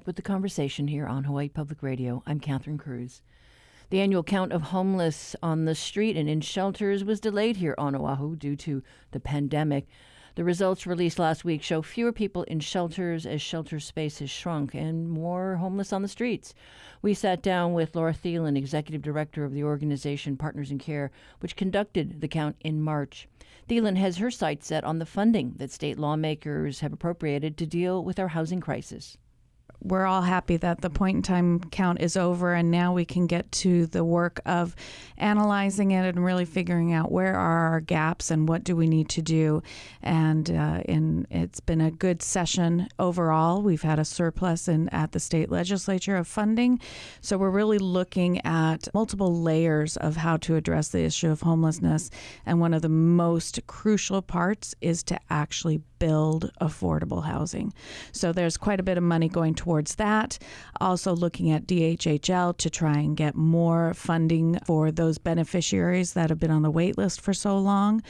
back with the conversation here on Hawaii Public Radio. I'm Catherine Cruz. The annual count of homeless on the street and in shelters was delayed here on Oahu due to the pandemic. The results released last week show fewer people in shelters as shelter space has shrunk and more homeless on the streets. We sat down with Laura Thielen, executive director of the organization Partners in Care, which conducted the count in March. Thielen has her sights set on the funding that state lawmakers have appropriated to deal with our housing crisis we're all happy that the point in time count is over and now we can get to the work of analyzing it and really figuring out where are our gaps and what do we need to do. And uh, in, it's been a good session overall. We've had a surplus in at the state legislature of funding. So we're really looking at multiple layers of how to address the issue of homelessness. And one of the most crucial parts is to actually build affordable housing. So there's quite a bit of money going towards that. Also, looking at DHHL to try and get more funding for those beneficiaries that have been on the wait list for so long.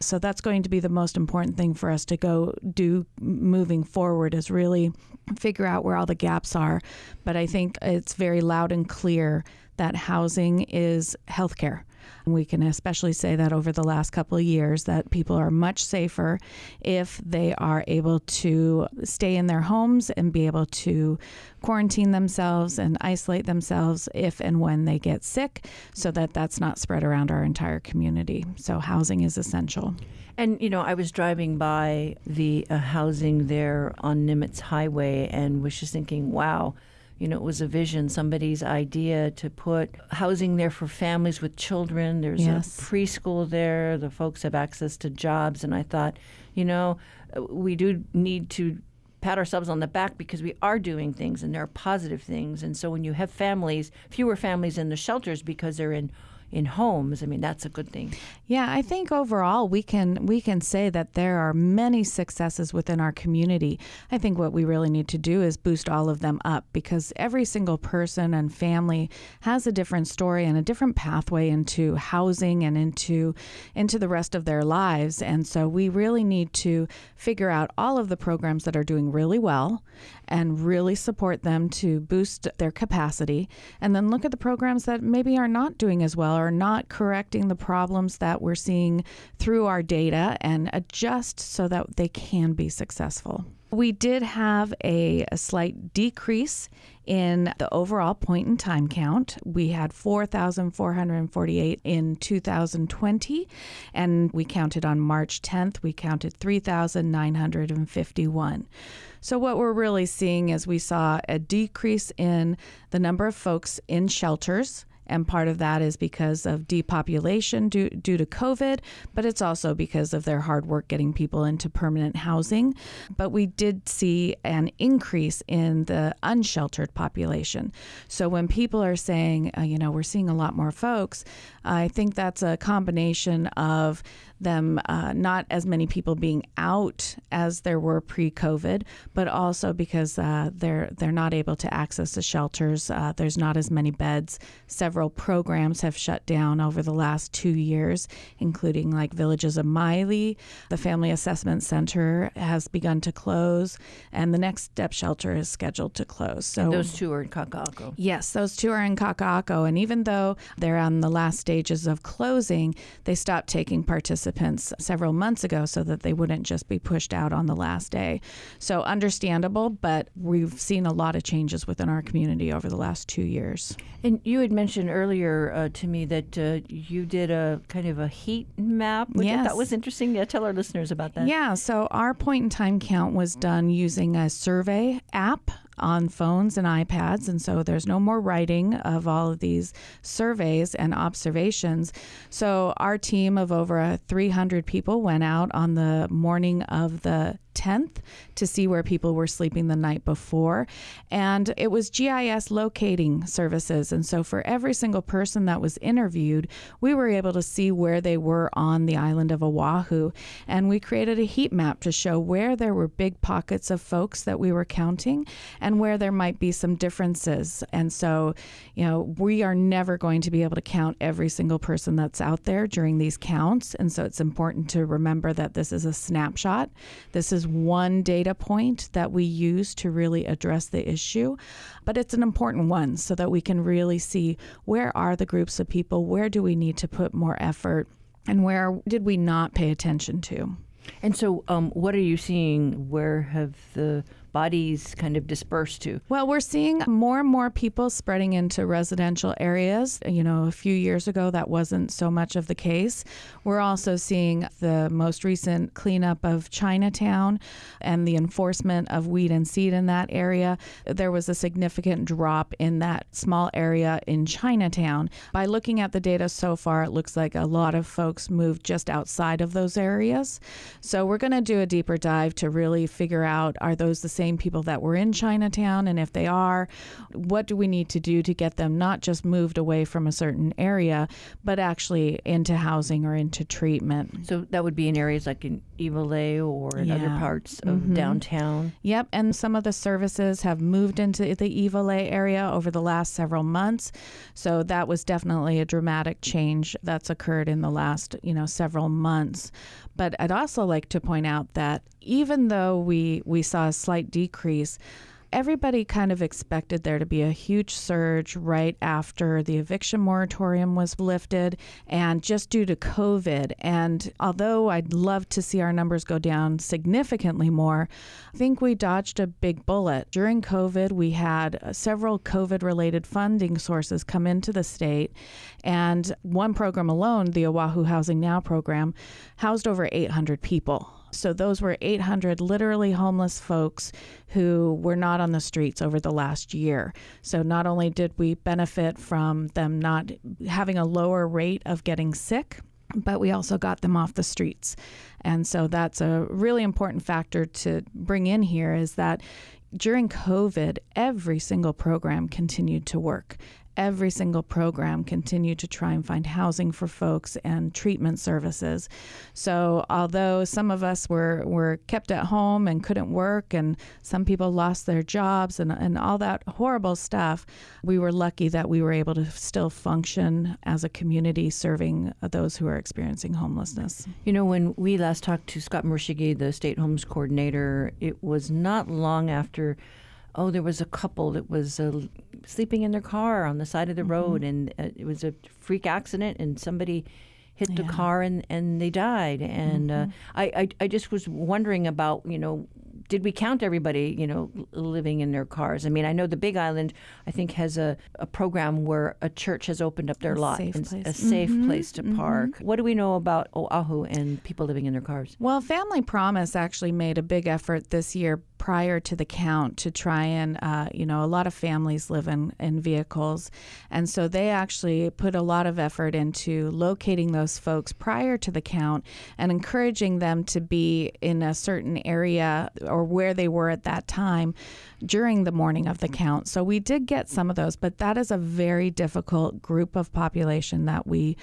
So that's going to be the most important thing for us to go do moving forward is really figure out where all the gaps are. But I think it's very loud and clear that housing is healthcare. And We can especially say that over the last couple of years that people are much safer if they are able to stay in their homes and be able to quarantine themselves and isolate themselves if and when they get sick so that that's not spread around our entire community. So housing is essential. And you know, I was driving by the uh, housing there on Nimitz Highway and was just thinking, wow, you know, it was a vision, somebody's idea to put housing there for families with children. There's yes. a preschool there. The folks have access to jobs. And I thought, you know, we do need to pat ourselves on the back because we are doing things and there are positive things. And so when you have families, fewer families in the shelters because they're in in homes, I mean that's a good thing. Yeah, I think overall we can we can say that there are many successes within our community. I think what we really need to do is boost all of them up because every single person and family has a different story and a different pathway into housing and into into the rest of their lives. And so we really need to figure out all of the programs that are doing really well and really support them to boost their capacity and then look at the programs that maybe are not doing as well are not correcting the problems that we're seeing through our data and adjust so that they can be successful. We did have a, a, slight decrease in the overall point in time count. We had 4,448 in 2020, and we counted on March 10th, we counted 3,951. So, what we're really seeing is we saw a decrease in the number of folks in shelters and part of that is because of depopulation due, due to COVID, but it's also because of their hard work getting people into permanent housing. But we did see an increase in the unsheltered population. So when people are saying, uh, you know, we're seeing a lot more folks, I think that's a combination of them uh, not as many people being out as there were pre-COVID, but also because uh, they're they're not able to access the shelters. Uh, there's not as many beds. Several programs have shut down over the last two years, including like Villages of Maili. The Family Assessment Center has begun to close, and the Next Step Shelter is scheduled to close. So and those two are in Kaka'ako. Yes, those two are in Kaka'ako, and even though they're on the last stages of closing, they stopped taking participants participants several months ago so that they wouldn't just be pushed out on the last day. So understandable, but we've seen a lot of changes within our community over the last two years. And you had mentioned earlier uh, to me that uh, you did a kind of a heat map, which yes. I thought was interesting. Yeah, tell our listeners about that. Yeah, so our point in time count was done using a survey app on phones and iPads. And so there's no more writing of all of these surveys and observations. So our team of over 300 people went out on the morning of the 10th to see where people were sleeping the night before. And it was GIS locating services. And so for every single person that was interviewed, we were able to see where they were on the island of Oahu. And we created a heat map to show where there were big pockets of folks that we were counting and where there might be some differences. And so, you know, we are never going to be able to count every single person that's out there during these counts. And so it's important to remember that this is a snapshot. This is one data point that we use to really address the issue, but it's an important one so that we can really see where are the groups of people, where do we need to put more effort, and where did we not pay attention to. And so, um, what are you seeing? Where have the bodies kind of dispersed to? Well, we're seeing more and more people spreading into residential areas. You know, a few years ago, that wasn't so much of the case. We're also seeing the most recent cleanup of Chinatown and the enforcement of weed and seed in that area. There was a significant drop in that small area in Chinatown. By looking at the data so far, it looks like a lot of folks moved just outside of those areas. So we're going to do a deeper dive to really figure out are those the same people that were in Chinatown? And if they are, what do we need to do to get them not just moved away from a certain area, but actually into housing or into treatment? So that would be in areas like in Iwilei or in yeah. other parts of mm-hmm. downtown. Yep. And some of the services have moved into the Iwilei area over the last several months. So that was definitely a dramatic change that's occurred in the last, you know, several months. But I'd also like to point out that even though we, we saw a slight decrease, everybody kind of expected there to be a huge surge right after the eviction moratorium was lifted and just due to COVID. And although I'd love to see our numbers go down significantly more, I think we dodged a big bullet. During COVID, we had uh, several COVID related funding sources come into the state. And one program alone, the Oahu Housing Now program, housed over 800 people. So those were 800 literally homeless folks who were not on the streets over the last year. So not only did we benefit from them not having a lower rate of getting sick, but we also got them off the streets. And so that's a really important factor to bring in here is that during COVID, every single program continued to work every single program continued to try and find housing for folks and treatment services. So, although some of us were, were kept at home and couldn't work, and some people lost their jobs and, and all that horrible stuff, we were lucky that we were able to still function as a community serving those who are experiencing homelessness. You know, when we last talked to Scott Morishige, the state homes coordinator, it was not long after oh, there was a couple that was uh, sleeping in their car on the side of the mm-hmm. road, and uh, it was a freak accident, and somebody hit yeah. the car and, and they died. And uh, mm-hmm. uh, I, I I just was wondering about you know did we count everybody, you know, living in their cars? I mean, I know the Big Island, I think, has a, a program where a church has opened up their a lot, safe and a safe mm-hmm. place to mm-hmm. park. What do we know about Oahu and people living in their cars? Well, Family Promise actually made a big effort this year prior to the count to try and, uh, you know, a lot of families live in, in vehicles. And so they actually put a lot of effort into locating those folks prior to the count and encouraging them to be in a certain area or where they were at that time during the morning of the count. So we did get some of those, but that is a very difficult group of population that we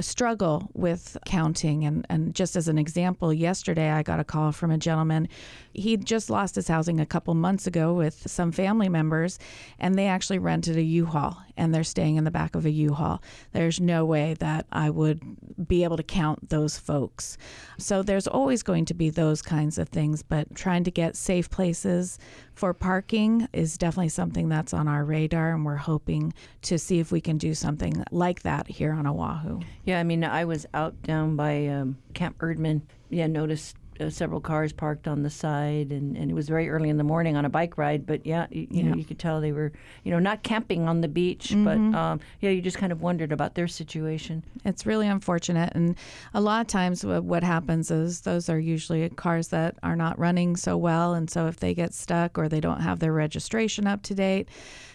struggle with counting. And, and just as an example, yesterday I got a call from a gentleman. He'd just lost his housing a couple months ago with some family members, and they actually rented a U Haul and they're staying in the back of a U Haul. There's no way that I would be able to count those folks. So there's always going to be those kinds of things, but trying to get safe places for parking is definitely something that's on our radar, and we're hoping to see if we can do something like that here on Oahu. Yeah, I mean, I was out down by um, Camp Erdman. Yeah, noticed uh, several cars parked on the side, and, and it was very early in the morning on a bike ride. But yeah, you, you yeah. know, you could tell they were, you know, not camping on the beach, mm-hmm. but um, yeah, you just kind of wondered about their situation. It's really unfortunate, and a lot of times what happens is those are usually cars that are not running so well, and so if they get stuck or they don't have their registration up to date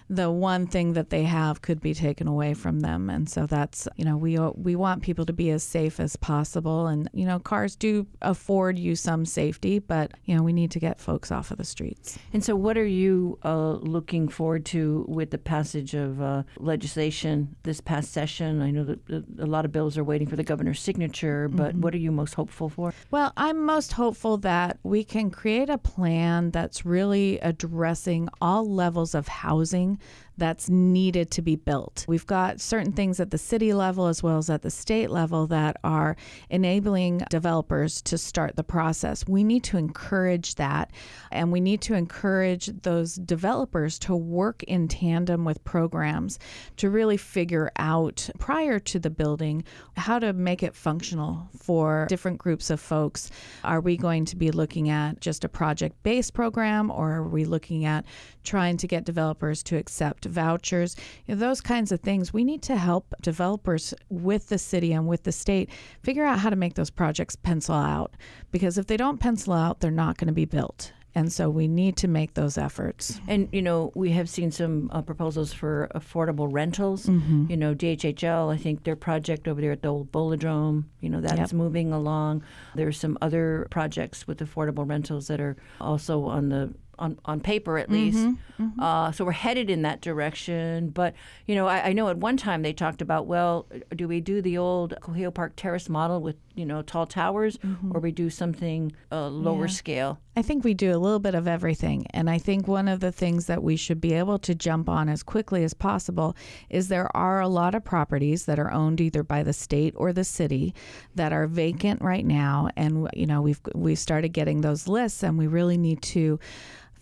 the one thing that they have could be taken away from them. And so that's, you know, we we want people to be as safe as possible and you know, cars do afford you some safety, but you know, we need to get folks off of the streets. And so what are you uh, looking forward to with the passage of uh, legislation this past session? I know that a lot of bills are waiting for the governor's signature, but mm-hmm. what are you most hopeful for? Well, I'm most hopeful that we can create a plan that's really addressing all levels of housing that's needed to be built. We've got certain things at the city level as well as at the state level that are enabling developers to start the process. We need to encourage that and we need to encourage those developers to work in tandem with programs to really figure out prior to the building how to make it functional for different groups of folks. Are we going to be looking at just a project based program or are we looking at trying to get developers to accept vouchers? You know, those kinds of things. We need to help developers with the city and with the state figure out how to make those projects pencil out because if they don't pencil out, they're not going to be built. And so we need to make those efforts. And, you know, we have seen some uh, proposals for affordable rentals. Mm-hmm. You know, DHHL, I think their project over there at the old Bowl-O-Drome, you know, that's yep. moving along. There are some other projects with affordable rentals that are also on the on, on paper at least. Mm-hmm, mm-hmm. Uh, so we're headed in that direction. But, you know, I, I, know at one time they talked about, well, do we do the old Kuhio Park Terrace model with, you know, tall towers mm-hmm. or we do something uh, lower yeah. scale? I think we do a little bit of everything. And I think one of the things that we should be able to jump on as quickly as possible is there are a lot of properties that are owned either by the state or the city that are vacant right now. And, you know, we've, we've started getting those lists and we really need to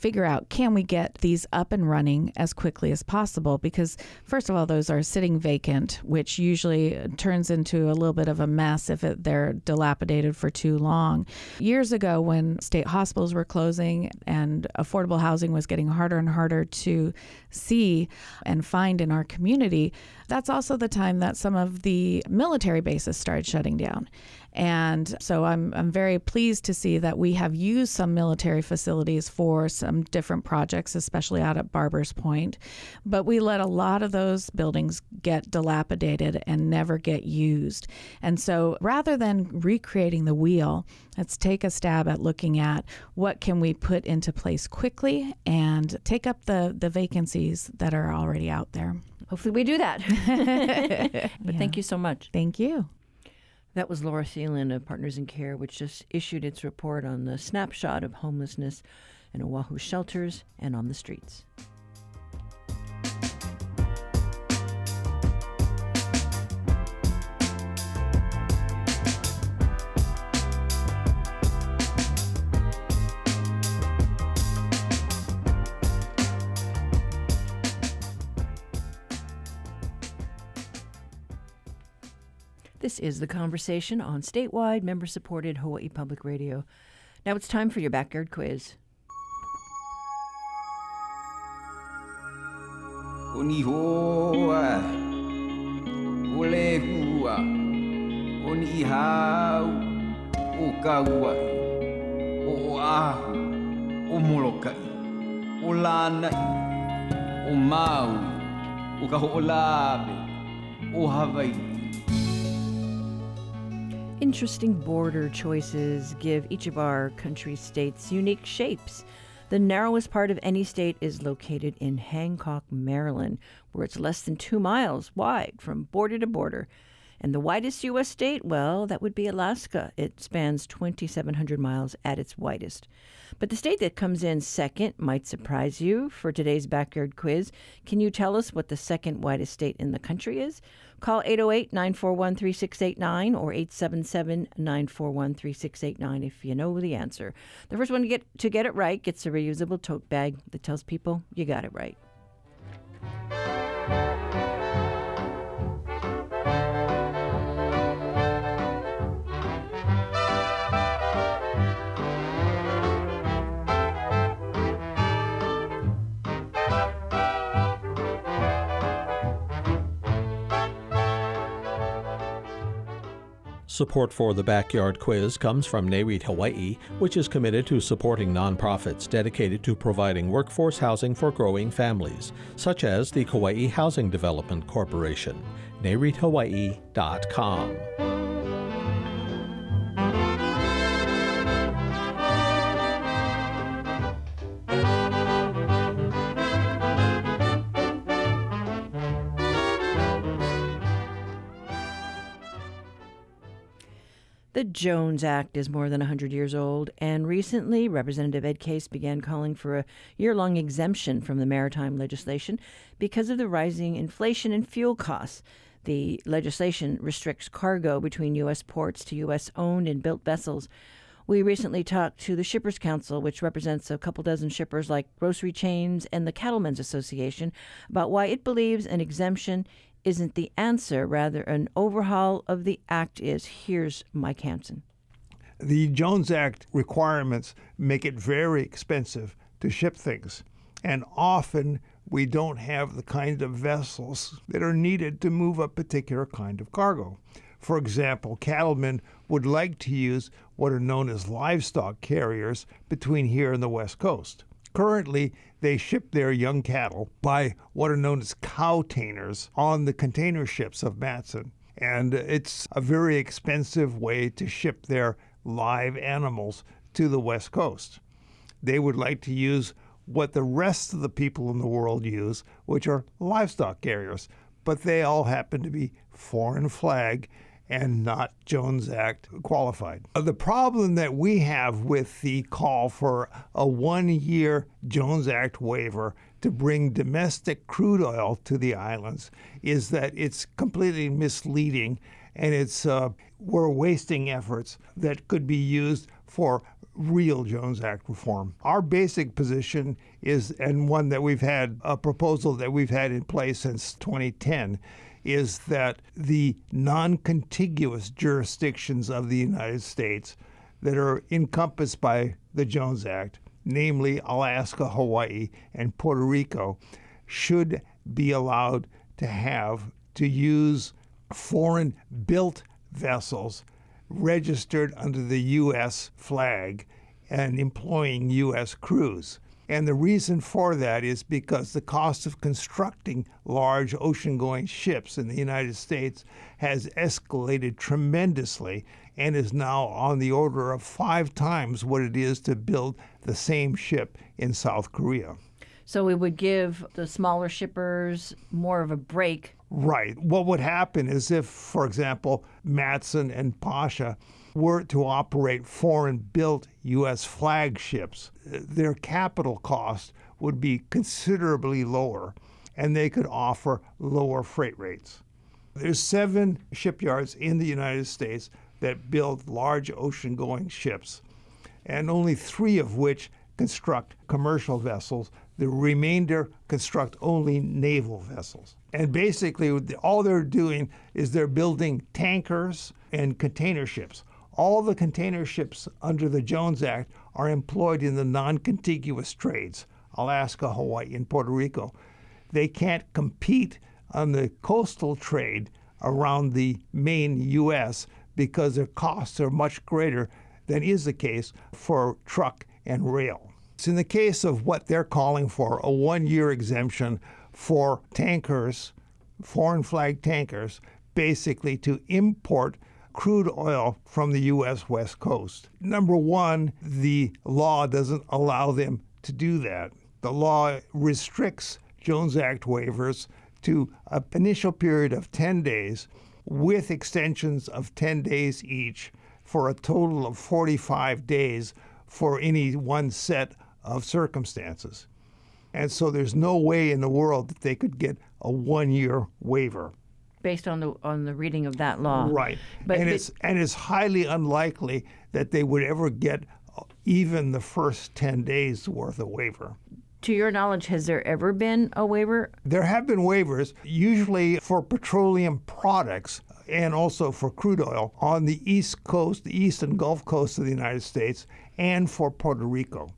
figure out can we get these up and running as quickly as possible? Because, first of all, those are sitting vacant, which usually turns into a little bit of a mess if it, they're dilapidated for too long. Years ago, when state hospitals were closing and affordable housing was getting harder and harder to see and find in our community, that's also the time that some of the military bases started shutting down. And so I'm, I'm very pleased to see that we have used some military facilities for some different projects, especially out at Barbers Point. But we let a lot of those buildings get dilapidated and never get used. And so rather than recreating the wheel, let's take a stab at looking at what can we put into place quickly and take up the, the vacancies that are already out there. Hopefully we do that. but yeah. thank you so much. Thank you. That was Laura Thielen of Partners in Care, which just issued its report on the snapshot of homelessness in Oahu shelters and on the streets. This is The Conversation on statewide, member supported Hawaii Public Radio. Now it's time for your backyard quiz. Oni hoa, ole hua, oni hau, o kauai, o ahu, o molokai, o lanai, o mau, o ka ho'olabe, o Hawaii. Interesting border choices give each of our country states unique shapes. The narrowest part of any state is located in Hancock, Maryland, where it's less than two miles wide from border to border. And the widest U.S. state, well, that would be Alaska. It spans 2,700 miles at its widest. But the state that comes in second might surprise you for today's backyard quiz. Can you tell us what the second widest state in the country is? Call 808 941 3689 or 877 941 3689 if you know the answer. The first one to get, to get it right gets a reusable tote bag that tells people you got it right. Support for the Backyard Quiz comes from NAREIT Hawaii, which is committed to supporting nonprofits dedicated to providing workforce housing for growing families, such as the Kauai Housing Development Corporation. NAREITHawaii.com. The Jones Act is more than 100 years old, and recently Representative Ed Case began calling for a year long exemption from the maritime legislation because of the rising inflation and fuel costs. The legislation restricts cargo between U.S. ports to U.S. owned and built vessels. We recently talked to the Shippers Council, which represents a couple dozen shippers like grocery chains and the Cattlemen's Association, about why it believes an exemption isn't the answer, rather, an overhaul of the act is. Here's Mike Hansen. The Jones Act requirements make it very expensive to ship things, and often we don't have the kind of vessels that are needed to move a particular kind of cargo. For example, cattlemen would like to use what are known as livestock carriers between here and the West Coast. Currently, they ship their young cattle by what are known as cow tainers on the container ships of Matson. And it's a very expensive way to ship their live animals to the West Coast. They would like to use what the rest of the people in the world use, which are livestock carriers, but they all happen to be foreign flag and not Jones Act qualified. Uh, the problem that we have with the call for a one year Jones Act waiver to bring domestic crude oil to the islands is that it's completely misleading and it's uh, we're wasting efforts that could be used for real Jones Act reform. Our basic position is, and one that we've had, a proposal that we've had in place since 2010, is that the non contiguous jurisdictions of the United States that are encompassed by the Jones Act, namely Alaska, Hawaii, and Puerto Rico, should be allowed to have to use foreign built vessels registered under the U.S. flag and employing U.S. crews. And the reason for that is because the cost of constructing large ocean going ships in the United States has escalated tremendously and is now on the order of five times what it is to build the same ship in South Korea. So it would give the smaller shippers more of a break. Right. What would happen is if, for example, Matson and Pasha were to operate foreign built U.S. flagships, their capital cost would be considerably lower and they could offer lower freight rates. There's seven shipyards in the United States that build large ocean going ships, and only three of which construct commercial vessels. The remainder construct only naval vessels. And basically, all they're doing is they're building tankers and container ships all the container ships under the Jones Act are employed in the non contiguous trades Alaska, Hawaii, and Puerto Rico. They can't compete on the coastal trade around the main U.S. because their costs are much greater than is the case for truck and rail. It's in the case of what they're calling for a one year exemption for tankers, foreign flag tankers, basically to import crude oil from the U.S. West Coast. Number one, the law doesn't allow them to do that. The law restricts Jones Act waivers to an initial period of 10 days with extensions of 10 days each for a total of 45 days for any one set of circumstances. And so there's no way in the world that they could get a one year waiver based on the on the reading of that law. Right. But, and but, it's and it's highly unlikely that they would ever get even the first 10 days worth of waiver. To your knowledge, has there ever been a waiver? There have been waivers, usually for petroleum products and also for crude oil on the east coast, the east and Gulf coast of the United States, and for Puerto Rico.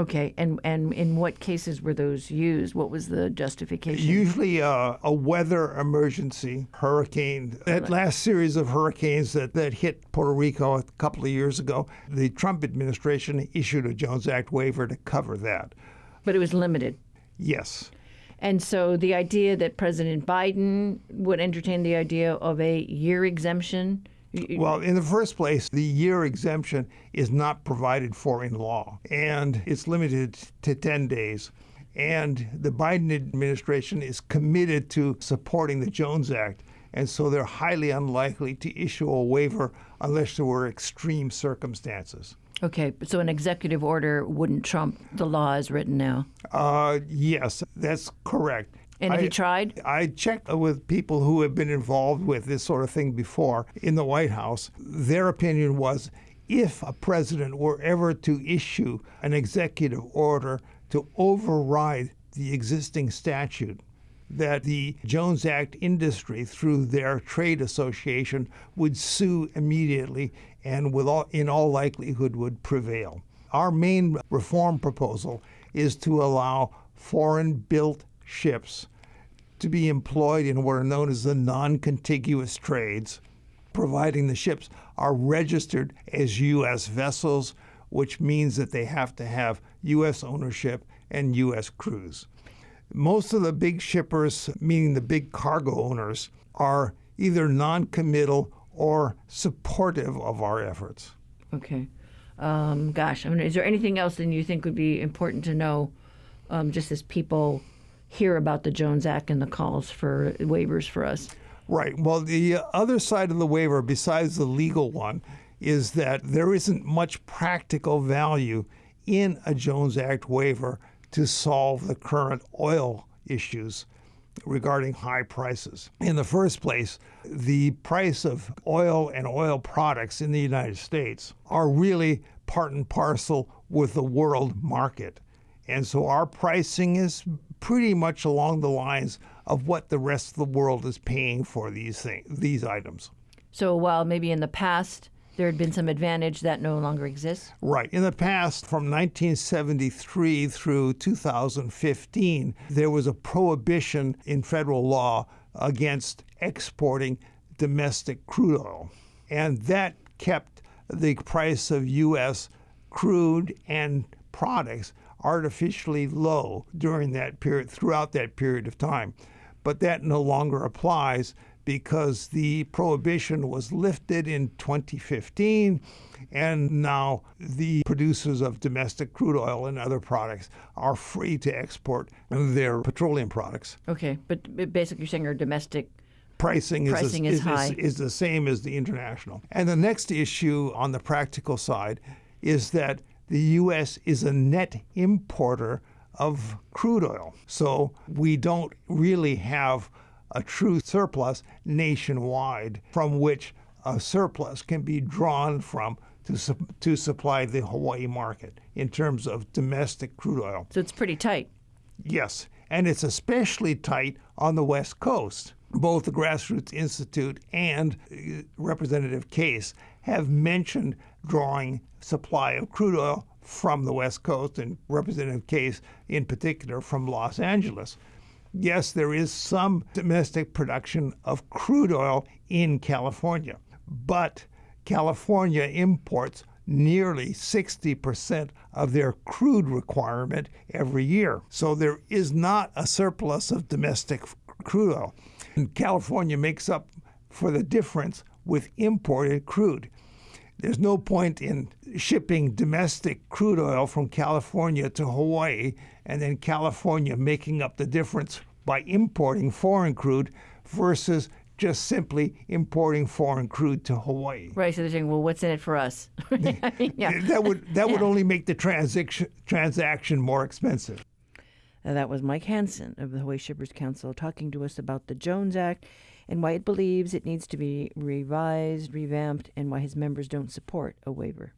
Okay, and and in what cases were those used? What was the justification? Usually uh, a weather emergency, hurricane. That last series of hurricanes that, that hit Puerto Rico a couple of years ago, the Trump administration issued a Jones Act waiver to cover that. But it was limited. Yes. And so the idea that President Biden would entertain the idea of a year exemption well, in the first place, the year exemption is not provided for in law, and it's limited to 10 days. And the Biden administration is committed to supporting the Jones Act and so they're highly unlikely to issue a waiver unless there were extreme circumstances. Okay, so an executive order wouldn't trump the law as written now. Uh, yes, that's correct. And have I- you tried? I checked with people who have been involved with this sort of thing before in the White House. Their opinion was if a president were ever to issue an executive order to override the existing statute, that the Jones Act industry, through their trade association, would sue immediately and, with all, in all likelihood, would prevail. Our main reform proposal is to allow foreign built ships to be employed in what are known as the non contiguous trades, providing the ships are registered as U.S. vessels, which means that they have to have U.S. ownership and U.S. crews. Most of the big shippers, meaning the big cargo owners, are either non committal or supportive of our efforts. Okay. Um, gosh, I mean, is there anything else that you think would be important to know, um, just as people hear about the Jones Act and the calls for waivers for us? Right. Well, the other side of the waiver, besides the legal one, is that there isn't much practical value in a Jones Act waiver to solve the current oil issues regarding high prices. In the first place, the price of oil and oil products in the United States are really part and parcel with the world market. And so our pricing is pretty much along the lines of what the rest of the world is paying for these things, these items. So while maybe in the past there had been some advantage that no longer exists? Right. In the past, from 1973 through 2015, there was a prohibition in federal law against exporting domestic crude oil. And that kept the price of U.S. crude and products artificially low during that period, throughout that period of time. But that no longer applies because the prohibition was lifted in 2015, and now the producers of domestic crude oil and other products are free to export their petroleum products. Okay, but basically you're saying our domestic. Pricing, is, Pricing is, is high. is the same as the international. And the next issue on the practical side is that the U.S. is a net importer of crude oil. So we don't really have a true surplus nationwide from which a surplus can be drawn from to, su- to supply the Hawaii market in terms of domestic crude oil. So it's pretty tight. Yes, and it's especially tight on the West Coast. Both the Grassroots Institute and uh, Representative Case have mentioned drawing supply of crude oil from the West Coast, and Representative Case in particular from Los Angeles. Yes, there is some domestic production of crude oil in California, but California imports nearly 60% of their crude requirement every year. So there is not a surplus of domestic crude oil. And California makes up for the difference with imported crude. There's no point in shipping domestic crude oil from California to Hawaii and then California making up the difference by importing foreign crude versus just simply importing foreign crude to Hawaii. Right, so they're saying, well, what's in it for us? I mean, yeah. That would that would only make the transaction transaction more expensive. Uh, that was Mike Hansen of the Hawaii Shippers Council talking to us about the Jones Act and why it believes it needs to be revised, revamped, and why his members don't support a waiver.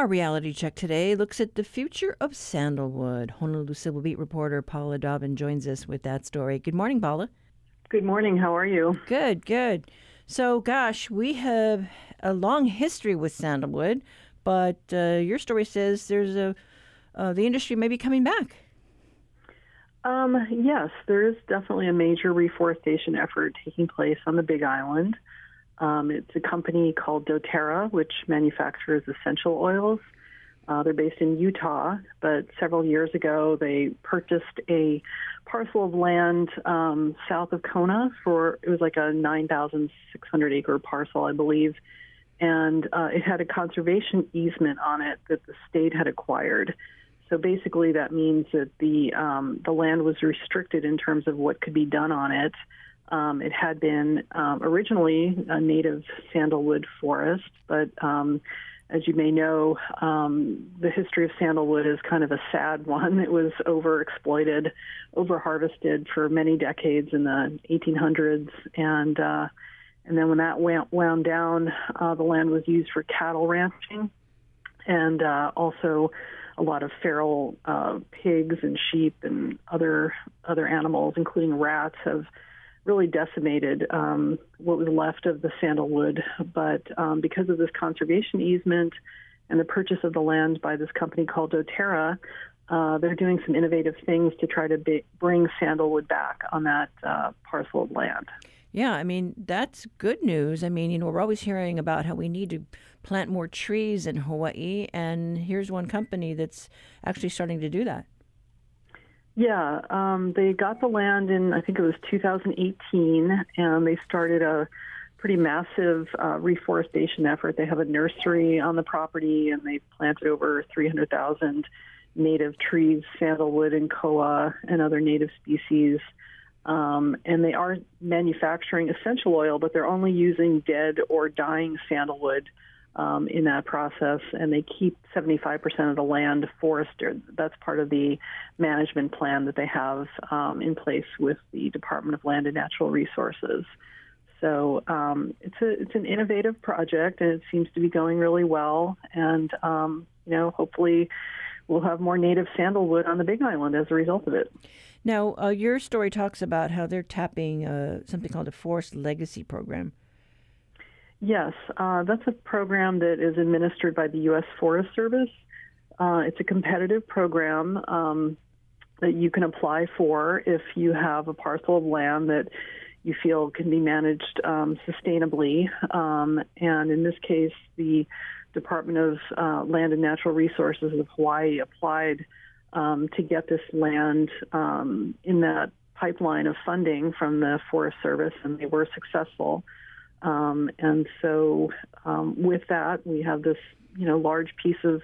Our reality check today looks at the future of sandalwood. Honolulu Civil Beat reporter Paula Dobbyn joins us with that story. Good morning, Paula. Good morning. How are you? Good, good. So, gosh, we have a long history with sandalwood, but uh, your story says there's a uh, the industry may be coming back. Um, yes, there is definitely a major reforestation effort taking place on the Big Island. Um, it's a company called doTERRA, which manufactures essential oils. Uh, they're based in Utah, but several years ago they purchased a parcel of land um, south of Kona for it was like a 9,600 acre parcel, I believe, and uh, it had a conservation easement on it that the state had acquired. So basically, that means that the um, the land was restricted in terms of what could be done on it. Um, it had been um, originally a native sandalwood forest, but um, as you may know, um, the history of sandalwood is kind of a sad one. It was overexploited, overharvested for many decades in the 1800s, and uh, and then when that went, wound down, uh, the land was used for cattle ranching, and uh, also a lot of feral uh, pigs and sheep and other other animals, including rats, have really decimated um, what was left of the sandalwood. But um, because of this conservation easement and the purchase of the land by this company called doTERRA, uh, they're doing some innovative things to try to bring sandalwood back on that uh, parcel of land. Yeah, I mean, that's good news. I mean, you know, we're always hearing about how we need to plant more trees in Hawaii, and here's one company that's actually starting to do that. Yeah, um, they got the land in, I think it was 2018, and they started a pretty massive uh, reforestation effort. They have a nursery on the property, and they planted over 300,000 native trees, sandalwood and koa, and other native species. Um, and they are manufacturing essential oil, but they're only using dead or dying sandalwood um, in that process, and they keep 75% of the land forested. That's part of the management plan that they have um, in place with the Department of Land and Natural Resources. So um, it's a it's an innovative project, and it seems to be going really well. And um, you know, hopefully, we'll have more native sandalwood on the Big Island as a result of it. Now, uh, your story talks about how they're tapping uh, something called a Forest Legacy Program. Yes, uh, that's a program that is administered by the U.S. Forest Service. Uh, it's a competitive program um, that you can apply for if you have a parcel of land that you feel can be managed um, sustainably. Um, and in this case, the Department of uh, Land and Natural Resources of Hawaii applied um, to get this land um, in that pipeline of funding from the Forest Service, and they were successful. Um, and so, um, with that, we have this, you know, large piece of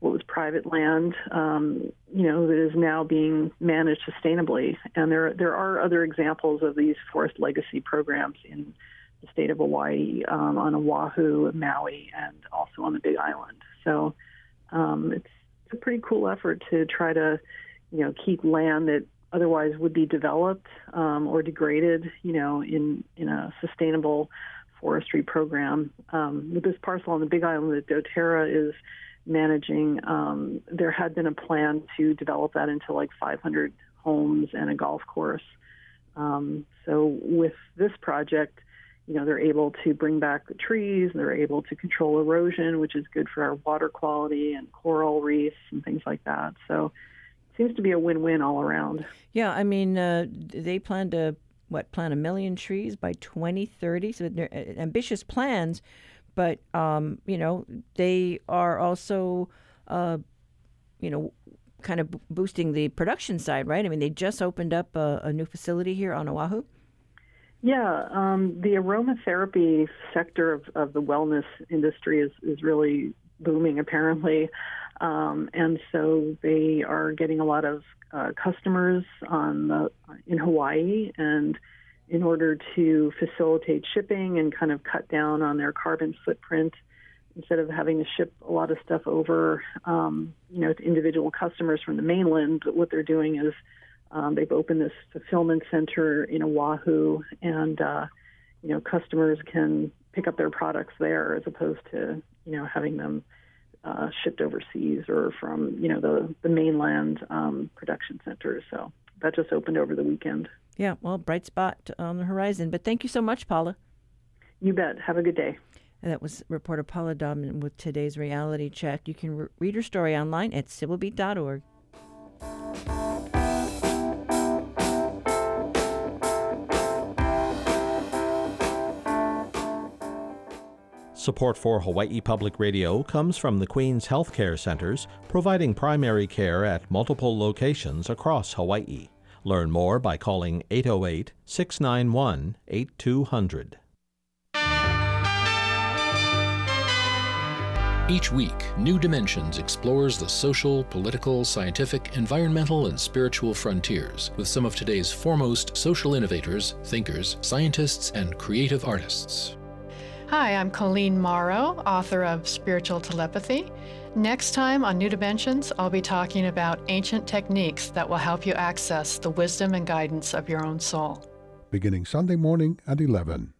what was private land, um, you know, that is now being managed sustainably. And there, there are other examples of these forest legacy programs in the state of Hawaii, um, on Oahu, Maui, and also on the Big Island. So, um, it's, it's a pretty cool effort to try to, you know, keep land that otherwise would be developed um, or degraded, you know, in in a sustainable forestry program. Um, with this parcel on the Big Island that doTERRA is managing, um, there had been a plan to develop that into like 500 homes and a golf course. Um, so with this project, you know, they're able to bring back the trees, they're able to control erosion, which is good for our water quality and coral reefs and things like that. So seems to be a win-win all around. Yeah, I mean, uh, they plan to what plant a million trees by 2030. So they're uh, ambitious plans, but um, you know they are also, uh, you know, kind of boosting the production side, right? I mean, they just opened up a, a new facility here on Oahu. Yeah, um, the aromatherapy sector of, of the wellness industry is, is really booming, apparently. Um, and so they are getting a lot of uh, customers the, in Hawaii, and in order to facilitate shipping and kind of cut down on their carbon footprint, instead of having to ship a lot of stuff over, um, you know, to individual customers from the mainland, what they're doing is um, they've opened this fulfillment center in Oahu, and uh, you know, customers can pick up their products there as opposed to you know having them uh, shipped overseas or from you know the the mainland um, production centers. So that just opened over the weekend. Yeah, well, bright spot on the horizon. But thank you so much, Paula. You bet. Have a good day. And that was reporter Paula Dobbyn with today's reality check. You can re- read her story online at civilbeat.org. Support for Hawaii Public Radio comes from the Queen's Healthcare Centers, providing primary care at multiple locations across Hawaii. Learn more by calling 808 691 8200. Each week, New Dimensions explores the social, political, scientific, environmental, and spiritual frontiers with some of today's foremost social innovators, thinkers, scientists, and creative artists. Hi, I'm Colleen Mauro, author of Spiritual Telepathy. Next time on New Dimensions, I'll be talking about ancient techniques that will help you access the wisdom and guidance of your own soul. Beginning Sunday morning at 11.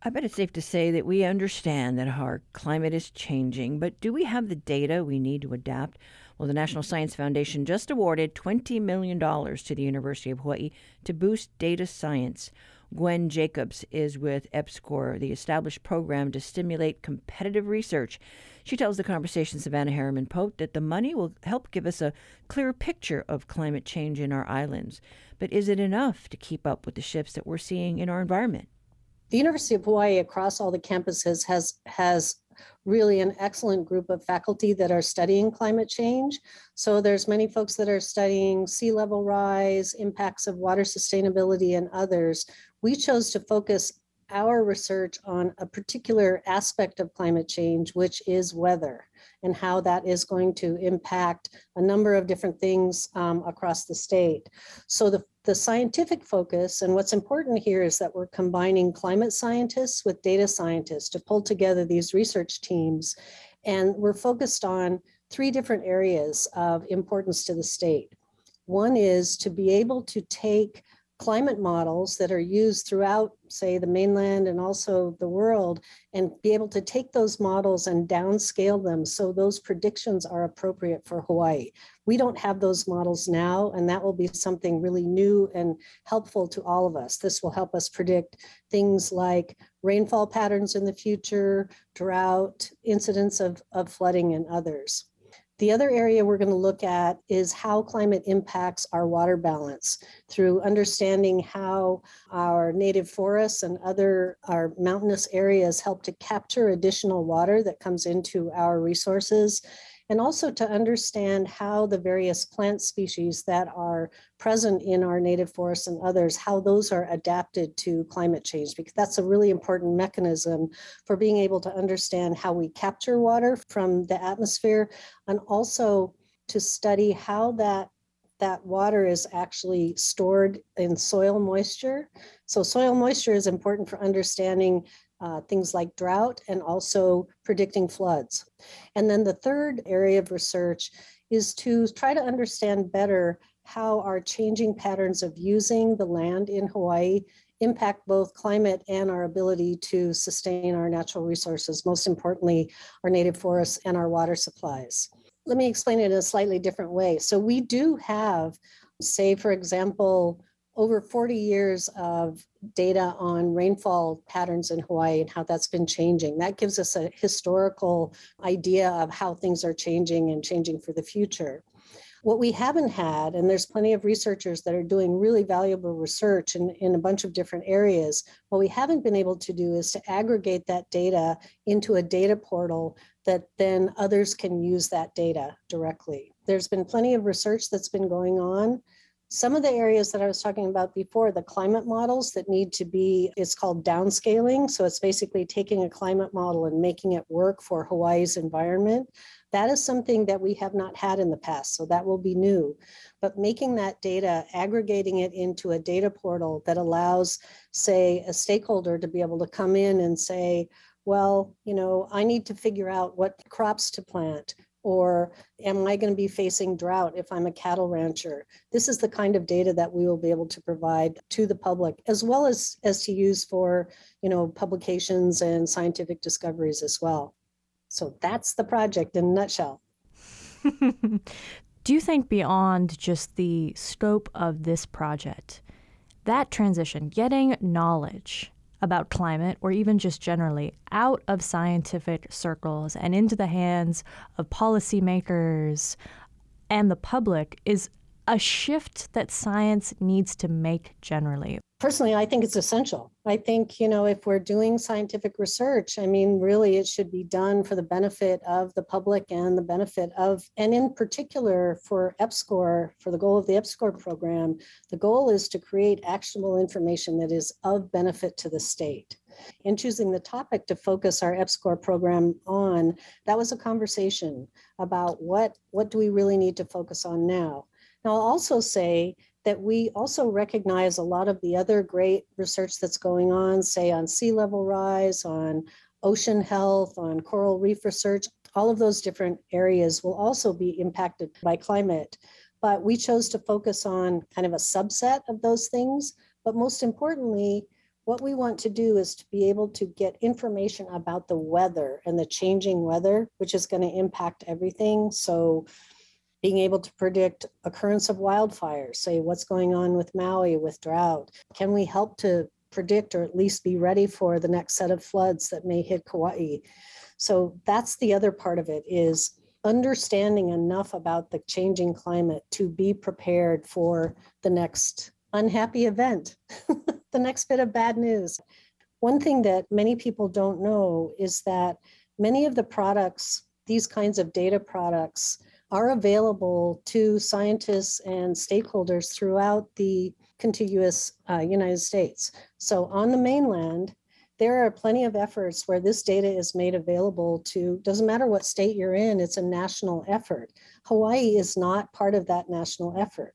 I bet it's safe to say that we understand that our climate is changing, but do we have the data we need to adapt? Well, the National Science Foundation just awarded $20 million to the University of Hawaii to boost data science. Gwen Jacobs is with EPSCoR, the established program to stimulate competitive research. She tells the conversation Savannah Harriman Pote that the money will help give us a clear picture of climate change in our islands. But is it enough to keep up with the shifts that we're seeing in our environment? the University of Hawaii across all the campuses has has really an excellent group of faculty that are studying climate change. So there's many folks that are studying sea level rise, impacts of water sustainability and others. We chose to focus our research on a particular aspect of climate change, which is weather and how that is going to impact a number of different things um, across the state. So the, the scientific focus and what's important here is that we're combining climate scientists with data scientists to pull together these research teams. And we're focused on three different areas of importance to the state. One is to be able to take climate models that are used throughout, say, the mainland and also the world, and be able to take those models and downscale them so those predictions are appropriate for Hawaii. We don't have those models now, and that will be something really new and helpful to all of us. This will help us predict things like rainfall patterns in the future, drought, incidents of, of flooding, and others. The other area we're going to look at is how climate impacts our water balance through understanding how our native forests and other our mountainous areas help to capture additional water that comes into our resources and also to understand how the various plant species that are present in our native forests and others, how those are adapted to climate change, because that's a really important mechanism for being able to understand how we capture water from the atmosphere and also to study how that that water is actually stored in soil moisture. So soil moisture is important for understanding uh, things like drought and also predicting floods. And then the third area of research is to try to understand better how our changing patterns of using the land in Hawaii impact both climate and our ability to sustain our natural resources, most importantly, our native forests and our water supplies. Let me explain it in a slightly different way. So we do have, say, for example, over 40 years of data on rainfall patterns in Hawaii and how that's been changing. That gives us a historical idea of how things are changing and changing for the future. What we haven't had, and there's plenty of researchers that are doing really valuable research in, in a bunch of different areas, what we haven't been able to do is to aggregate that data into a data portal that then others can use that data directly. There's been plenty of research that's been going on some of the areas that I was talking about before, the climate models that need to be, it's called downscaling. So it's basically taking a climate model and making it work for Hawaii's environment. That is something that we have not had in the past. So that will be new. But making that data, aggregating it into a data portal that allows, say, a stakeholder to be able to come in and say, well, you know, I need to figure out what crops to plant or am I going to be facing drought if I'm a cattle rancher? This is the kind of data that we will be able to provide to the public, as well as, as to use for, you know, publications and scientific discoveries as well. So that's the project in a nutshell. Do you think beyond just the scope of this project, that transition, getting knowledge about climate or even just generally out of scientific circles and into the hands of policymakers and the public is a shift that science needs to make generally. Personally, I think it's essential. I think, you know, if we're doing scientific research, I mean, really it should be done for the benefit of the public and the benefit of, and in particular for EPSCoR, for the goal of the EPSCoR program, the goal is to create actionable information that is of benefit to the state. In choosing the topic to focus our EPSCoR program on, that was a conversation about what, what do we really need to focus on now. Now, I'll also say that we also recognize a lot of the other great research that's going on, say on sea level rise, on ocean health, on coral reef research. All of those different areas will also be impacted by climate. But we chose to focus on kind of a subset of those things. But most importantly, what we want to do is to be able to get information about the weather and the changing weather, which is going to impact everything. So being able to predict occurrence of wildfires, say what's going on with Maui with drought. Can we help to predict or at least be ready for the next set of floods that may hit Kauai? So that's the other part of it is understanding enough about the changing climate to be prepared for the next unhappy event, the next bit of bad news. One thing that many people don't know is that many of the products, these kinds of data products, are available to scientists and stakeholders throughout the contiguous uh, United States. So on the mainland, there are plenty of efforts where this data is made available to, doesn't matter what state you're in, it's a national effort. Hawaii is not part of that national effort.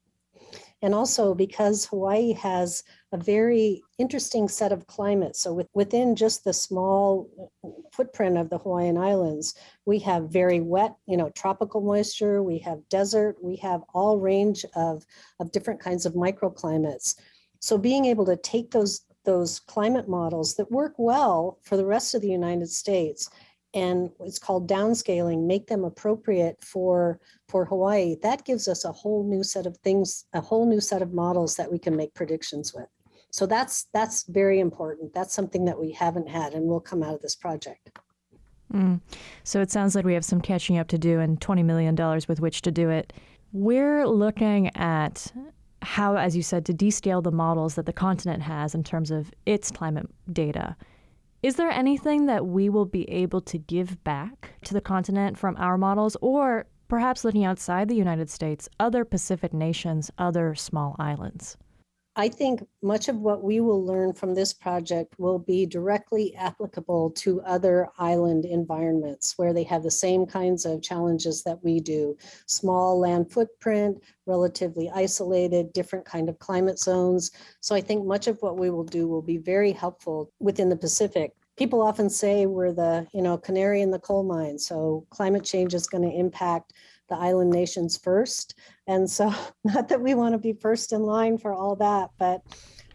And also because Hawaii has a very interesting set of climates. So with, within just the small uh, footprint of the Hawaiian Islands, we have very wet, you know, tropical moisture, we have desert, we have all range of, of different kinds of microclimates. So being able to take those those climate models that work well for the rest of the United States and it's called downscaling make them appropriate for for hawaii. That gives us a whole new set of things a whole new set of models that we can make predictions with. So that's that's very important. That's something that we haven't had and will come out of this project. Mm. so it sounds like we have some catching up to do and $20 million with which to do it. We're looking at how as you said to descale the models that the continent has in terms of its climate data is there anything that we will be able to give back to the continent from our models, or perhaps looking outside the United States, other Pacific nations, other small islands? I think much of what we will learn from this project will be directly applicable to other island environments where they have the same kinds of challenges that we do. Small land footprint, relatively isolated, different kind of climate zones. So I think much of what we will do will be very helpful within the Pacific. People often say we're the, you know, canary in the coal mine. So climate change is going to impact the island nations first. And so, not that we want to be first in line for all that, but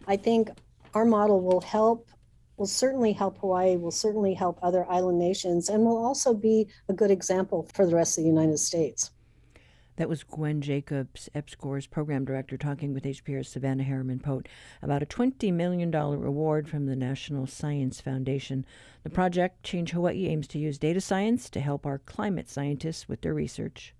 I think our model will help, will certainly help Hawaii, will certainly help other island nations, and will also be a good example for the rest of the United States. That was Gwen Jacobs, EPSCoR's program director, talking with HPR's Savannah Harriman Pote about a $20 million award from the National Science Foundation. The project, Change Hawaii, aims to use data science to help our climate scientists with their research.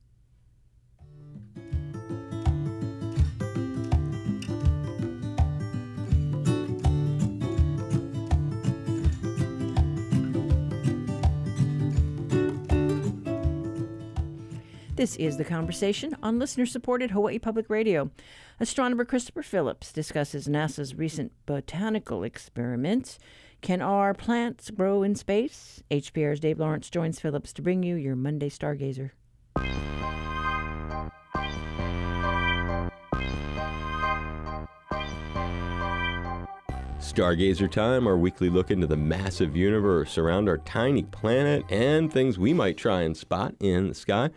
This is The Conversation on listener supported Hawaii Public Radio. Astronomer Christopher Phillips discusses NASA's recent botanical experiments. Can our plants grow in space? HPR's Dave Lawrence joins Phillips to bring you your Monday Stargazer. Stargazer Time, our weekly look into the massive universe around our tiny planet and things we might try and spot in the sky.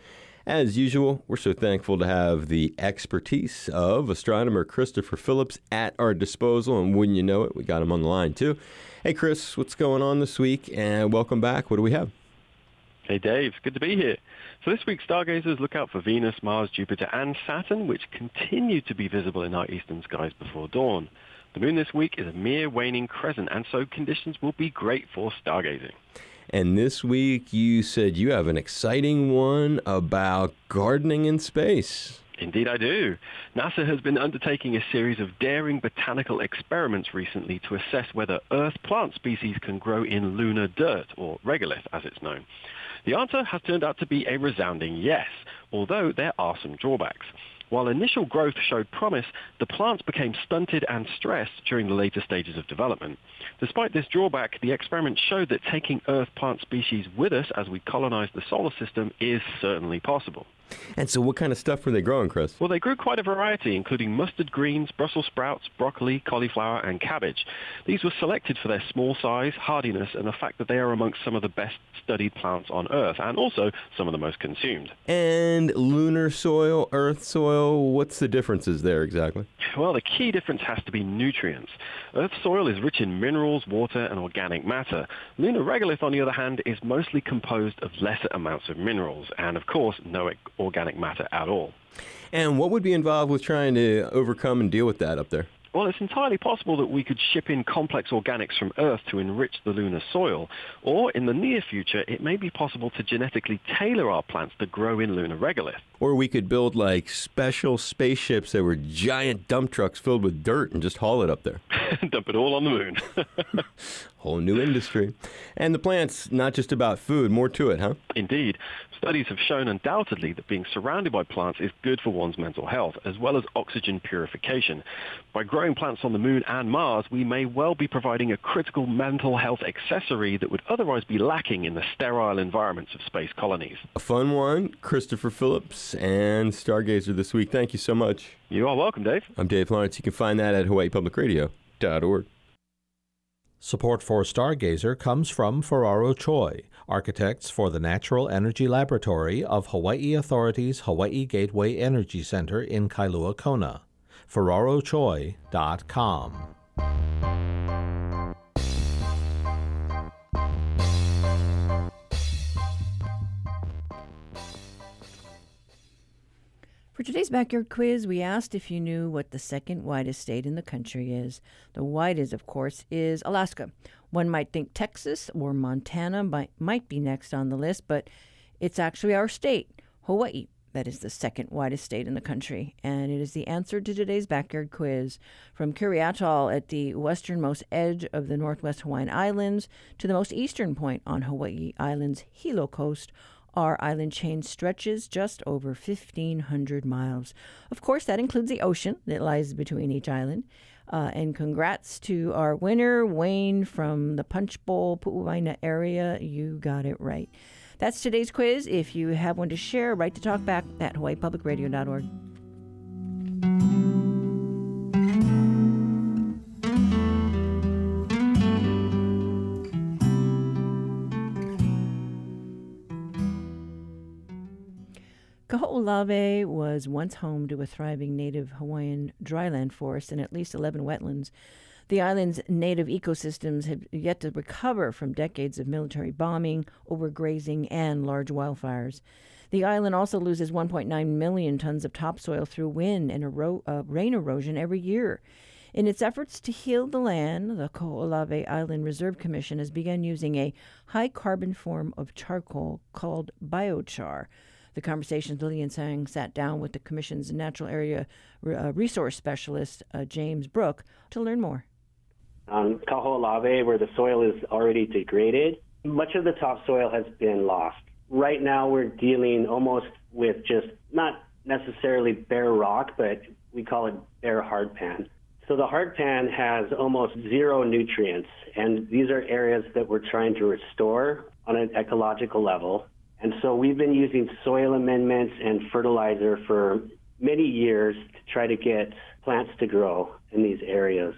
As usual, we're so thankful to have the expertise of astronomer Christopher Phillips at our disposal, and wouldn't you know it, we got him on the line too. Hey, Chris, what's going on this week? And welcome back. What do we have? Hey, Dave. Good to be here. So this week, stargazers look out for Venus, Mars, Jupiter, and Saturn, which continue to be visible in our eastern skies before dawn. The moon this week is a mere waning crescent, and so conditions will be great for stargazing. And this week you said you have an exciting one about gardening in space. Indeed, I do. NASA has been undertaking a series of daring botanical experiments recently to assess whether Earth plant species can grow in lunar dirt, or regolith as it's known. The answer has turned out to be a resounding yes, although there are some drawbacks. While initial growth showed promise, the plants became stunted and stressed during the later stages of development. Despite this drawback, the experiment showed that taking Earth plant species with us as we colonize the solar system is certainly possible. And so, what kind of stuff were they growing, Chris? Well, they grew quite a variety, including mustard greens, Brussels sprouts, broccoli, cauliflower, and cabbage. These were selected for their small size, hardiness, and the fact that they are amongst some of the best studied plants on Earth, and also some of the most consumed. And lunar soil, Earth soil, what's the differences there exactly? Well, the key difference has to be nutrients. Earth soil is rich in minerals, water, and organic matter. Lunar regolith, on the other hand, is mostly composed of lesser amounts of minerals, and of course, no organic matter at all. And what would be involved with trying to overcome and deal with that up there? Well, it's entirely possible that we could ship in complex organics from Earth to enrich the lunar soil. Or in the near future, it may be possible to genetically tailor our plants to grow in lunar regolith. Or we could build like special spaceships that were giant dump trucks filled with dirt and just haul it up there. Dump it all on the moon. Whole new industry. And the plant's not just about food, more to it, huh? Indeed. Studies have shown undoubtedly that being surrounded by plants is good for one's mental health, as well as oxygen purification. By growing plants on the moon and Mars, we may well be providing a critical mental health accessory that would otherwise be lacking in the sterile environments of space colonies. A fun one. Christopher Phillips and Stargazer this week. Thank you so much. You are welcome, Dave. I'm Dave Lawrence. You can find that at hawaiipublicradio.org. Support for Stargazer comes from Ferraro Choi, architects for the Natural Energy Laboratory of Hawaii Authority's Hawaii Gateway Energy Center in Kailua Kona. FerraroChoi.com. For today's backyard quiz, we asked if you knew what the second widest state in the country is. The widest, of course, is Alaska. One might think Texas or Montana might, might be next on the list, but it's actually our state, Hawaii, that is the second widest state in the country. And it is the answer to today's backyard quiz. From Kure Atoll at the westernmost edge of the Northwest Hawaiian Islands to the most eastern point on Hawaii Island's Hilo coast, our island chain stretches just over 1,500 miles. Of course, that includes the ocean that lies between each island. Uh, and congrats to our winner, Wayne from the Punch Bowl, Pu'uaina area. You got it right. That's today's quiz. If you have one to share, write to talkback at hawaiipublicradio.org. Kaho'olawe was once home to a thriving native Hawaiian dryland forest and at least 11 wetlands. The island's native ecosystems have yet to recover from decades of military bombing, overgrazing, and large wildfires. The island also loses 1.9 million tons of topsoil through wind and ero- uh, rain erosion every year. In its efforts to heal the land, the Kaho'olawe Island Reserve Commission has begun using a high carbon form of charcoal called biochar. The conversations Lillian Tsang sat down with the Commission's Natural Area uh, Resource Specialist, uh, James Brook, to learn more. On Kaho'olawe, where the soil is already degraded, much of the topsoil has been lost. Right now, we're dealing almost with just not necessarily bare rock, but we call it bare hardpan. So the hardpan has almost zero nutrients, and these are areas that we're trying to restore on an ecological level. And so we've been using soil amendments and fertilizer for many years to try to get plants to grow in these areas.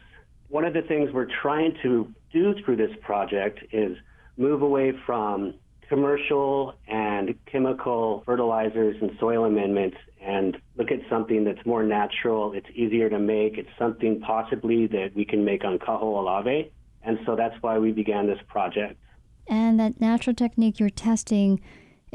One of the things we're trying to do through this project is move away from commercial and chemical fertilizers and soil amendments and look at something that's more natural, it's easier to make, it's something possibly that we can make on Kaho'olawe. And so that's why we began this project. And that natural technique you're testing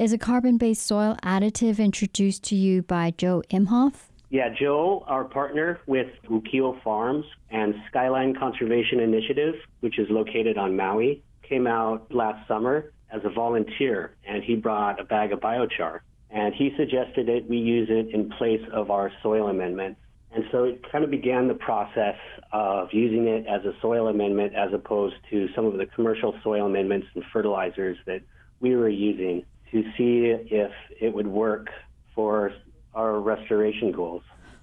is a carbon based soil additive introduced to you by Joe Imhoff? Yeah, Joe, our partner with Ukio Farms and Skyline Conservation Initiative, which is located on Maui, came out last summer as a volunteer and he brought a bag of biochar. and he suggested that we use it in place of our soil amendment. And so it kind of began the process of using it as a soil amendment as opposed to some of the commercial soil amendments and fertilizers that we were using to see if it would work for our restoration goals.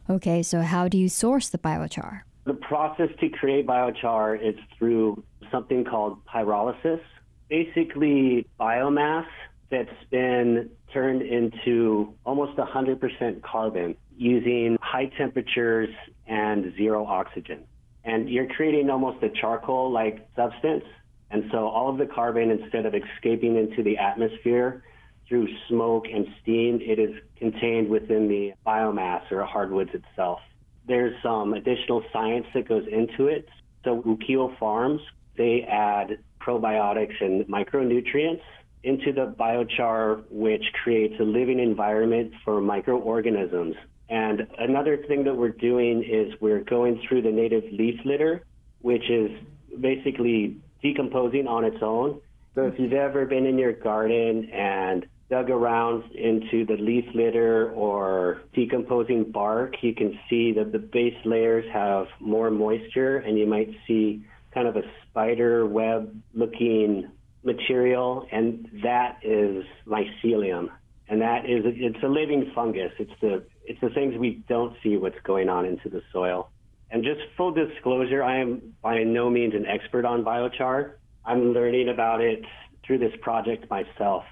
Okay, so how do you source the biochar? The process to create biochar is through something called pyrolysis. Basically, biomass that's been turned into almost 100% carbon using high temperatures and zero oxygen. And you're creating almost a charcoal like substance. And so all of the carbon, instead of escaping into the atmosphere through smoke and steam, it is contained within the biomass or hardwoods itself. There's some additional science that goes into it. So Ukio Farms, they add probiotics and micronutrients into the biochar, which creates a living environment for microorganisms. And another thing that we're doing is we're going through the native leaf litter, which is basically decomposing on its own. So if you've ever been in your garden and dug around into the leaf litter or decomposing bark, you can see that the base layers have more moisture and you might see kind of a spider web looking material and that is mycelium. And that is it's a living fungus. It's the it's the things we don't see what's going on into the soil. And just full disclosure i am by no means an expert on biochar. I'm learning about it through this project myself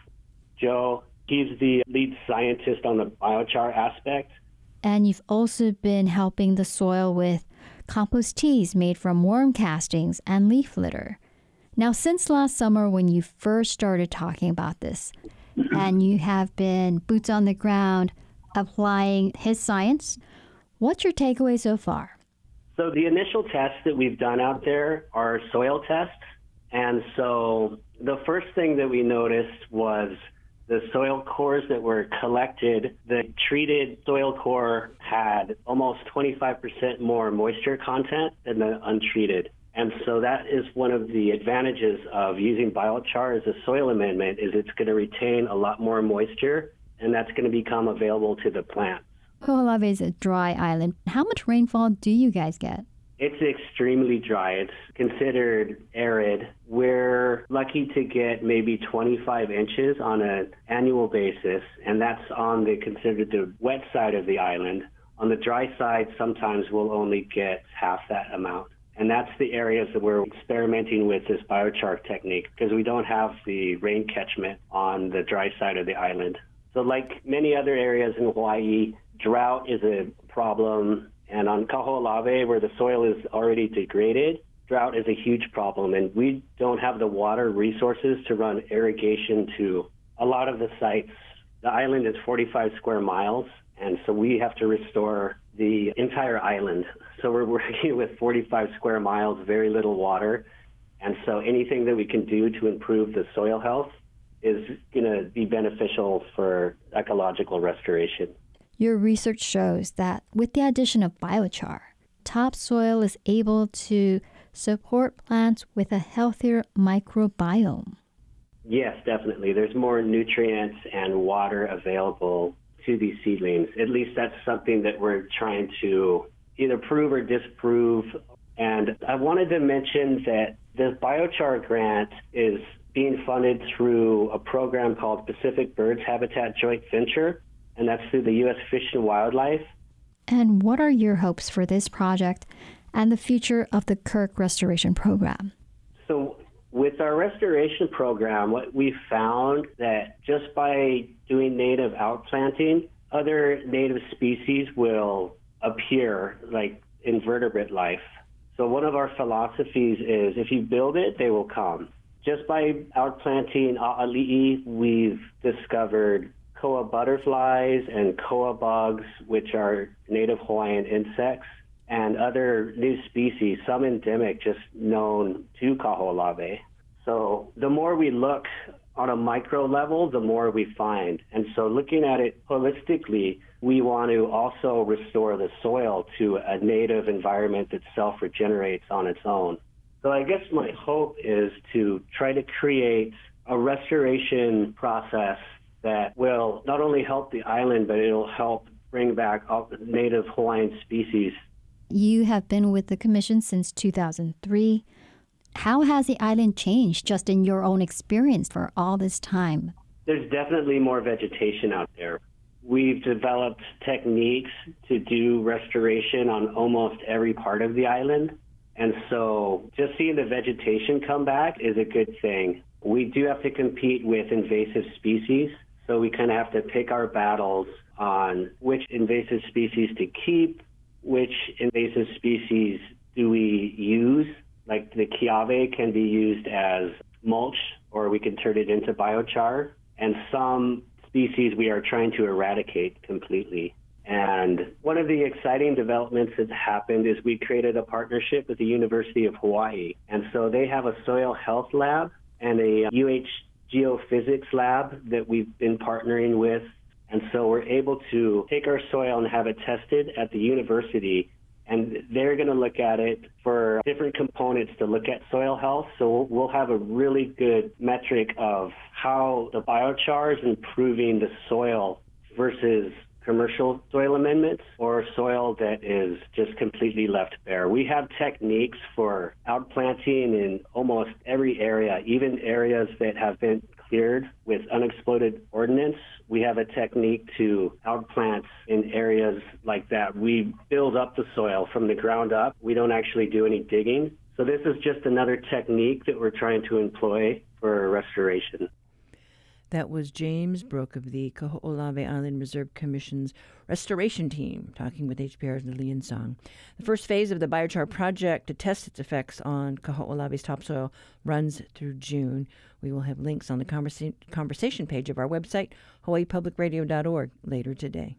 joe he's the lead scientist on the biochar aspect and you've also been helping the soil with compost teas made from worm castings and leaf litter now, since last summer when you first started talking about this, and you have been boots on the ground applying his science, what's your takeaway so far? So, the initial tests that we've done out there are soil tests. And so, the first thing that we noticed was the soil cores that were collected, the treated soil core had almost 25% more moisture content than the untreated. And so that is one of the advantages of using biochar as a soil amendment is it's going to retain a lot more moisture and that's going to become available to the plant. Kaho'olawe is a dry island. How much rainfall do you guys get? It's extremely dry. It's considered arid. We're lucky to get maybe 25 inches on an annual basis, and that's on the considered the wet side of the island. On the dry side, sometimes we'll only get half that amount. And that's the areas that we're experimenting with this biochar technique because we don't have the rain catchment on the dry side of the island. So, like many other areas in Hawaii, drought is a problem. And on Kaho'olawe, where the soil is already degraded, drought is a huge problem. And we don't have the water resources to run irrigation to a lot of the sites. The island is 45 square miles, and so we have to restore the entire island. So we're working with 45 square miles, very little water. And so anything that we can do to improve the soil health is going to be beneficial for ecological restoration. Your research shows that with the addition of biochar, topsoil is able to support plants with a healthier microbiome. Yes, definitely. There's more nutrients and water available to these seedlings. At least that's something that we're trying to either prove or disprove. And I wanted to mention that the biochar grant is being funded through a program called Pacific Birds Habitat Joint Venture, and that's through the U.S. Fish and Wildlife. And what are your hopes for this project and the future of the KIRC Restoration Program? So, with our restoration program, what we found that just by doing native outplanting, other native species will appear like invertebrate life. So one of our philosophies is if you build it, they will come. Just by outplanting a'ali'i, we've discovered koa butterflies and koa bugs, which are native Hawaiian insects, and other new species, some endemic, just known to Kaho'olawe. So the more we look on a micro level, the more we find. And so looking at it holistically, we want to also restore the soil to a native environment that self regenerates on its own. So I guess my hope is to try to create a restoration process that will not only help the island, but it'll help bring back all the native Hawaiian species. You have been with the commission since 2003. How has the island changed just in your own experience for all this time? There's definitely more vegetation out there. We've developed techniques to do restoration on almost every part of the island. And so just seeing the vegetation come back is a good thing. We do have to compete with invasive species, so we kind of have to pick our battles on which invasive species to keep, which invasive species do we use. Like the kiawe can be used as mulch, or we can turn it into biochar. And some species we are trying to eradicate completely. And one of the exciting developments that's happened is we created a partnership with the University of Hawaii. And so they have a soil health lab and a UH geophysics lab that we've been partnering with. And so we're able to take our soil and have it tested at the university. And they're going to look at it for different components to look at soil health. So we'll have a really good metric of how the biochar is improving the soil versus commercial soil amendments or soil that is just completely left bare. We have techniques for outplanting in almost every area, even areas that have been cleared with unexploded ordnance. We have a technique to outplant in areas like that. We build up the soil from the ground up. We don't actually do any digging. So this is just another technique that we're trying to employ for restoration. That was James Brook of the Kaho'olawe Island Reserve Commission's restoration team talking with HPR's Lillian Song. The first phase of the biochar project to test its effects on Kaho'olawe's topsoil runs through June. We will have links on the conversa- conversation page of our website, hawaiipublicradio.org, later today.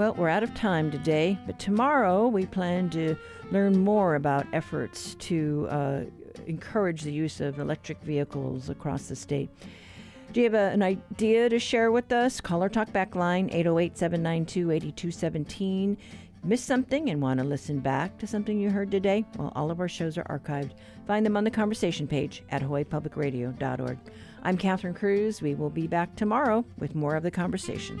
Well, we're out of time today, but tomorrow we plan to learn more about efforts to uh, encourage the use of electric vehicles across the state. Do you have a, an idea to share with us? Call our talkback line 808 792 8217. Missed something and want to listen back to something you heard today? Well, all of our shows are archived. Find them on the conversation page at hawaiipublicradio.org. I'm Catherine Cruz. We will be back tomorrow with more of the conversation.